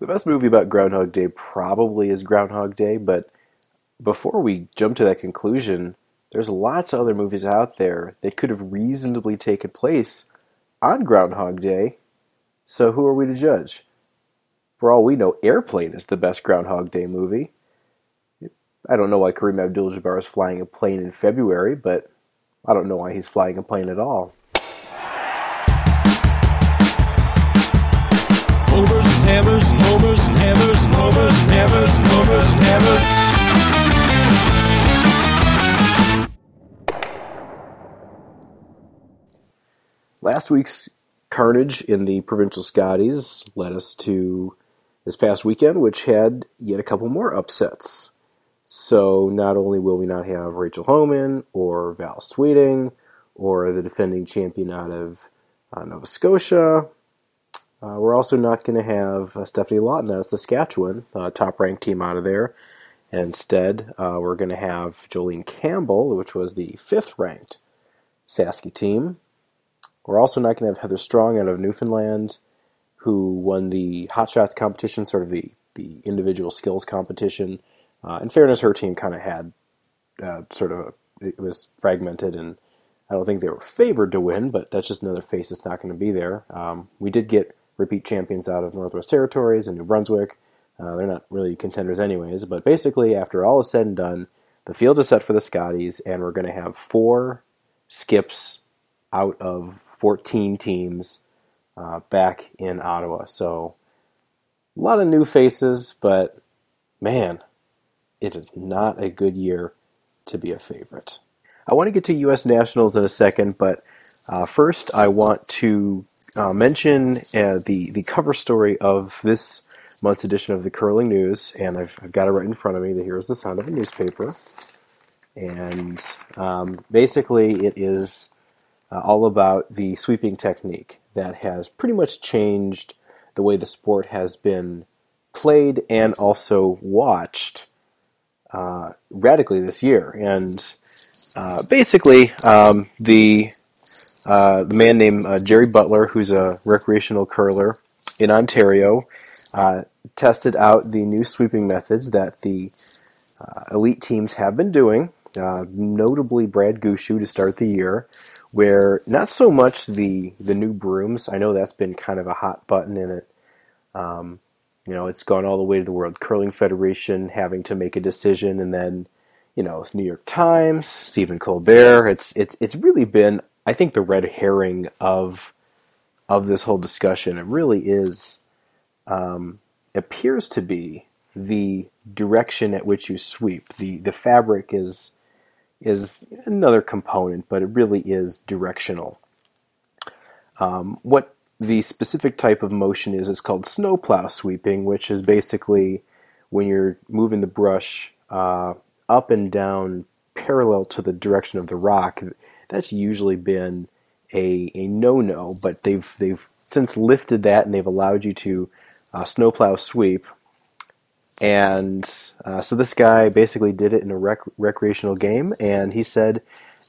The best movie about Groundhog Day probably is Groundhog Day, but before we jump to that conclusion, there's lots of other movies out there that could have reasonably taken place on Groundhog Day. So who are we to judge? For all we know, Airplane is the best Groundhog Day movie. I don't know why Kareem Abdul-Jabbar is flying a plane in February, but I don't know why he's flying a plane at all. Hammers and homers and hammers and homers and hammers and homers and hammers. Last week's carnage in the provincial Scotties led us to this past weekend, which had yet a couple more upsets. So not only will we not have Rachel Homan or Val Sweeting or the defending champion out of uh, Nova Scotia, uh, we're also not going to have uh, Stephanie Lawton out of Saskatchewan, uh, top ranked team out of there. And instead, uh, we're going to have Jolene Campbell, which was the fifth ranked Saski team, we're also not going to have Heather Strong out of Newfoundland, who won the Hot Shots competition, sort of the, the individual skills competition. Uh, in fairness, her team kind of had uh, sort of, it was fragmented, and I don't think they were favored to win, but that's just another face that's not going to be there. Um, we did get repeat champions out of Northwest Territories and New Brunswick. Uh, they're not really contenders, anyways, but basically, after all is said and done, the field is set for the Scotties, and we're going to have four skips out of 14 teams uh, back in Ottawa. So a lot of new faces, but man, it is not a good year to be a favorite. I want to get to U.S. Nationals in a second, but uh, first I want to uh, mention uh, the the cover story of this month's edition of the Curling News, and I've, I've got it right in front of me. Here's the sound of a newspaper, and um, basically it is uh, all about the sweeping technique that has pretty much changed the way the sport has been played and also watched uh, radically this year. And uh, basically, um, the uh, the man named uh, Jerry Butler, who's a recreational curler in Ontario, uh, tested out the new sweeping methods that the elite teams have been doing. notably, Brad Gushue to start the year, where not so much the the new brooms. I know that's been kind of a hot button in it. Um, you know, it's gone all the way to the World Curling Federation having to make a decision, and then you know, New York Times, Stephen Colbert. It's it's it's really been, I think, the red herring of of this whole discussion. It really is um, appears to be the direction at which you sweep. the The fabric is is another component, but it really is directional. Um, what the specific type of motion is is called snowplow sweeping, which is basically when you're moving the brush uh, up and down parallel to the direction of the rock. That's usually been a, a no-no, but they've they've since lifted that and they've allowed you to uh, snowplow sweep, and uh, so this guy basically did it in a rec- recreational game, and he said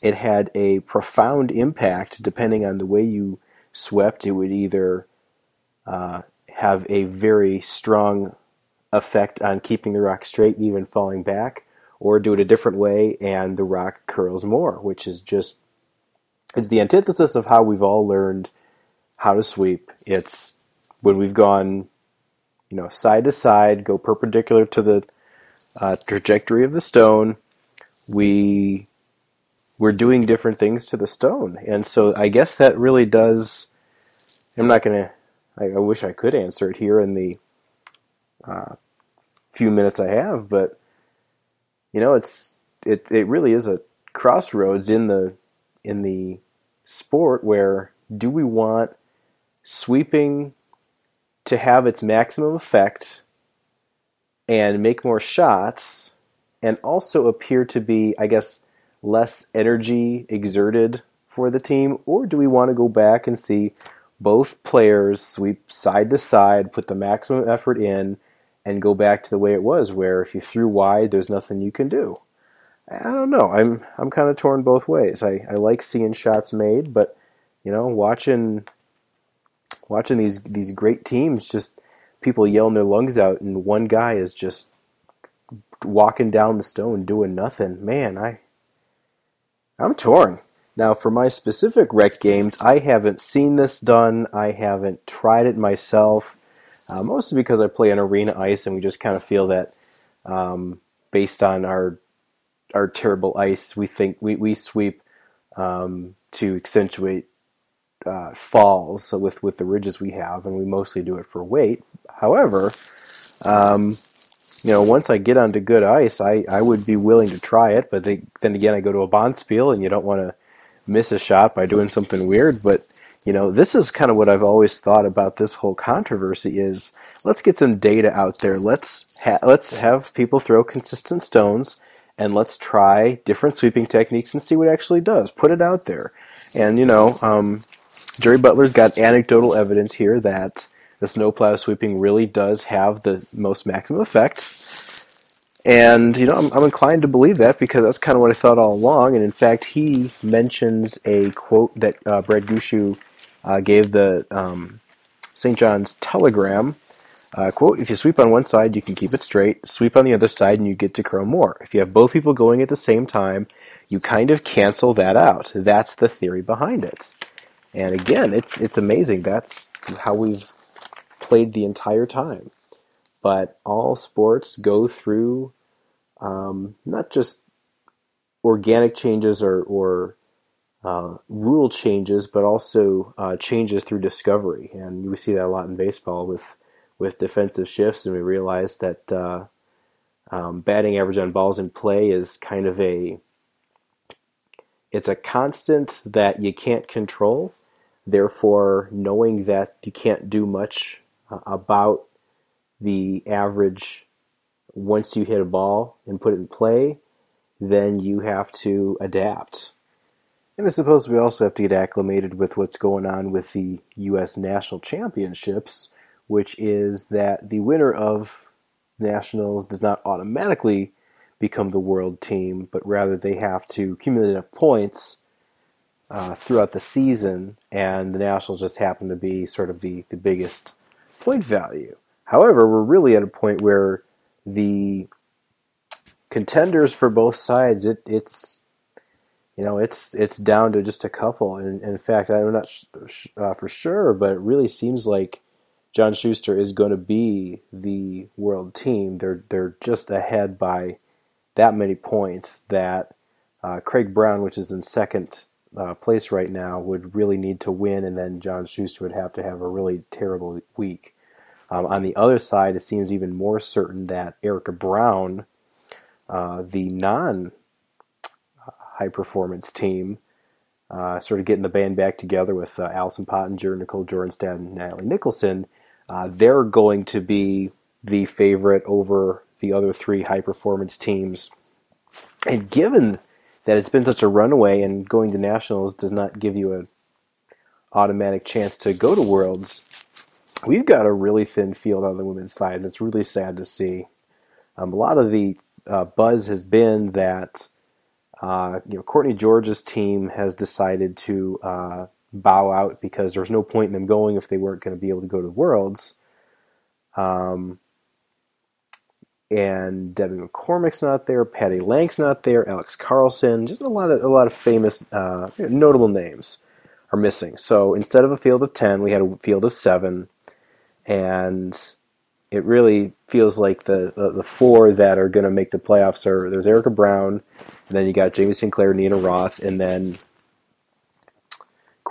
it had a profound impact depending on the way you swept. It would either uh, have a very strong effect on keeping the rock straight, and even falling back, or do it a different way and the rock curls more, which is just it's the antithesis of how we've all learned how to sweep. It's when we've gone you know, side to side, go perpendicular to the uh, trajectory of the stone. We we're doing different things to the stone, and so I guess that really does. I'm not gonna. I, I wish I could answer it here in the uh, few minutes I have, but you know, it's it it really is a crossroads in the in the sport where do we want sweeping to have its maximum effect and make more shots and also appear to be, I guess, less energy exerted for the team? Or do we want to go back and see both players sweep side to side, put the maximum effort in, and go back to the way it was, where if you threw wide, there's nothing you can do? I don't know. I'm I'm kind of torn both ways. I, I like seeing shots made, but you know, watching watching these these great teams just people yelling their lungs out, and one guy is just walking down the stone doing nothing. Man, I I'm torn. Now, for my specific rec games, I haven't seen this done. I haven't tried it myself, uh, mostly because I play on arena ice, and we just kind of feel that, um, based on our our terrible ice, we think we we sweep um, to accentuate uh, falls with with the ridges we have, and we mostly do it for weight. However, um, you know, once I get onto good ice, I, I would be willing to try it. But they, then again, I go to a bonspiel, and you don't want to miss a shot by doing something weird. But you know, this is kind of what I've always thought about this whole controversy: is let's get some data out there. Let's ha- let's have people throw consistent stones, and let's try different sweeping techniques and see what actually does. Put it out there, and you know, um, Jerry Butler's got anecdotal evidence here that the snowplow sweeping really does have the most maximum effect. And, you know, I'm, I'm, inclined to believe that because that's kind of what I thought all along. And in fact, he mentions a quote that uh, Brad Gushue uh, gave the um, St. John's Telegram. Uh, quote, if you sweep on one side, you can keep it straight. Sweep on the other side, and you get to curl more. If you have both people going at the same time, you kind of cancel that out. That's the theory behind it. And again, it's it's amazing. That's how we've played the entire time. But all sports go through um, not just organic changes or, or uh, rule changes, but also uh, changes through discovery. And we see that a lot in baseball with with defensive shifts, and we realized that uh, um, batting average on balls in play is kind of a it's a constant that you can't control. Therefore, knowing that you can't do much uh, about the average once you hit a ball and put it in play, then you have to adapt. And I suppose we also have to get acclimated with what's going on with the U.S. National Championships, which is that the winner of Nationals does not automatically become the world team, but rather they have to accumulate enough points uh, throughout the season, and the Nationals just happen to be sort of the, the biggest point value. However, we're really at a point where the contenders for both sides, it, it's you know it's it's down to just a couple. And, and in fact, I'm not sh- uh, for sure, but it really seems like John Shuster is going to be the world team. They're they're just ahead by that many points that uh, Craig Brown, which is in second uh, place right now, would really need to win, and then John Shuster would have to have a really terrible week. Um, on the other side, it seems even more certain that Erica Brown, uh, the non high performance team, uh, sort of getting the band back together with uh, Allison Pottinger, Nicole Joraanstad, and Natalie Nicholson, uh, they're going to be the favorite over the other three high performance teams. And given that it's been such a runaway and going to nationals does not give you an automatic chance to go to worlds, we've got a really thin field on the women's side, and it's really sad to see. Um, a lot of the uh, buzz has been that uh, you know Courtney George's team has decided to uh, bow out because there was no point in them going if they weren't going to be able to go to the Worlds. Um, and Debbie McCormick's not there, Patty Lank's not there, Alex Carlson, just a lot of a lot of famous, uh, notable names are missing. So instead of a field of ten, we had a field of seven and it really feels like the, the, the four that are going to make the playoffs are there's Erica Brown, and then you got Jamie Sinclair, Nina Roth, and then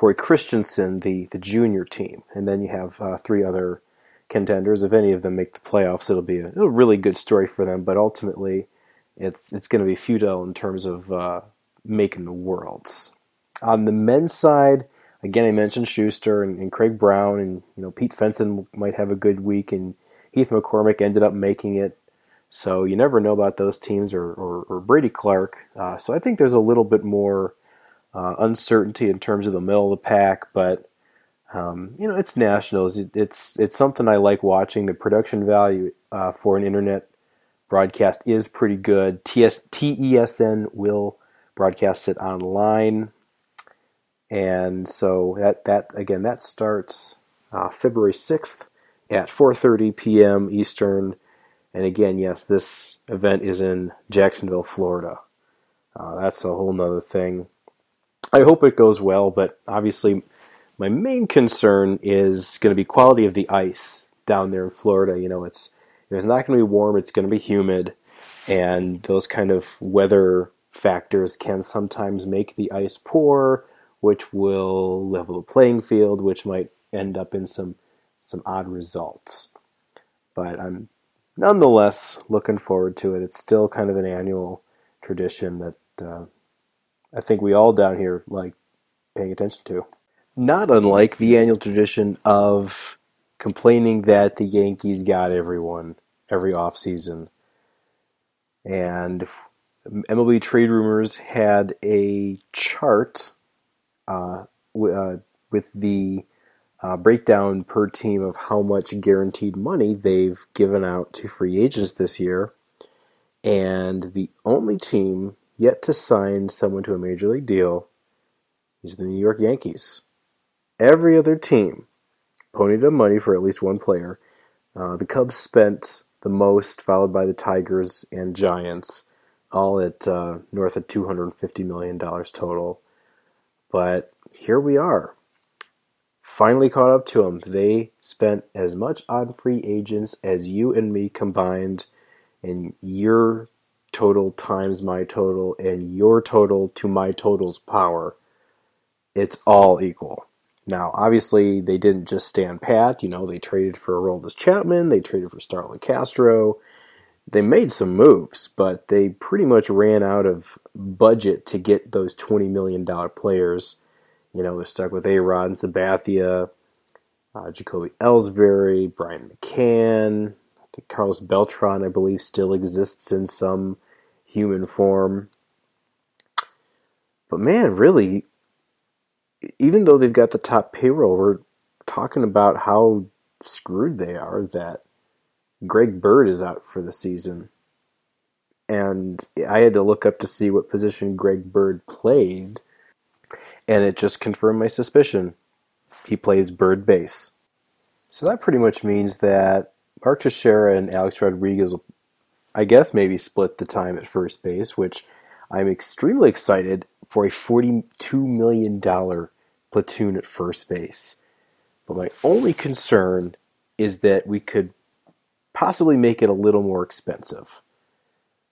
Cory Christensen, the the junior team, and then you have uh, three other contenders. If any of them make the playoffs, it'll be a, a really good story for them. But ultimately, it's it's going to be futile in terms of uh, making the worlds. On the men's side, again, I mentioned Shuster and, and, Craig Brown, and you know Pete Fenson might have a good week, and Heath McCormick ended up making it. So you never know about those teams or, or, or Brady Clark. Uh, so I think there's a little bit more uh, uncertainty in terms of the middle of the pack, but um, you know it's nationals. It, it's it's something I like watching. The production value uh, for an internet broadcast is pretty good. TS, TESN will broadcast it online and so that that again that starts uh, February sixth at 4:30 p.m. Eastern. And again, yes, this event is in Jacksonville, Florida. Uh, that's a whole nother thing. I hope it goes well, but obviously, my main concern is going to be quality of the ice down there in Florida. You know, it's it's not going to be warm; it's going to be humid, and those kind of weather factors can sometimes make the ice poor, which will level the playing field, which might end up in some some odd results. But I'm nonetheless looking forward to it. It's still kind of an annual tradition that uh, I think we all down here like paying attention to. Not unlike the annual tradition of complaining that the Yankees got everyone every offseason. And MLB Trade Rumors had a chart uh, w- uh, with the uh, breakdown per team of how much guaranteed money they've given out to free agents this year. And the only team yet to sign someone to a major league deal is the New York Yankees. Every other team ponied up money for at least one player. Uh, the Cubs spent the most, followed by the Tigers and Giants, all at uh, north of $250 million total. But here we are. Finally caught up to them. They spent as much on free agents as you and me combined, and your total times my total, and your total to my total's power. It's all equal. Now, obviously, they didn't just stand pat. You know, they traded for Aroldis Chapman, they traded for Starlin Castro. They made some moves, but they pretty much ran out of budget to get those $20 million players. You know, they're stuck with A Rod and Sabathia, uh, Jacoby Ellsbury, Brian McCann. Think Carlos Beltran, I believe, still exists in some human form. But man, really, even though they've got the top payroll, we're talking about how screwed they are that Greg Bird is out for the season. And I had to look up to see what position Greg Bird played, and it just confirmed my suspicion. He plays bird base. So that pretty much means that Mark Teixeira and Alex Rodriguez I guess, maybe split the time at first base, which I'm extremely excited for a $42 million platoon at first base. But my only concern is that we could possibly make it a little more expensive.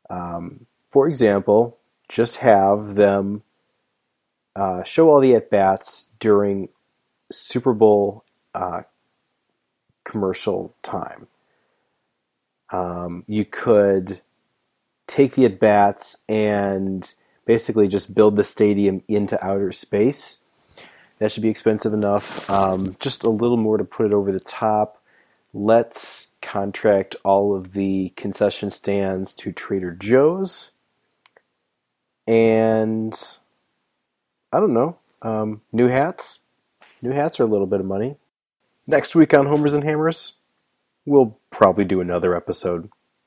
Um, for example, just have them uh, show all the at bats during Super Bowl uh, commercial time. Um, you could take the at bats and basically just build the stadium into outer space. That should be expensive enough. Um, just a little more to put it over the top. Let's contract all of the concession stands to Trader Joe's. And I don't know. Um, new hats. New hats are a little bit of money. Next week on Homers and Hammers, we'll probably do another episode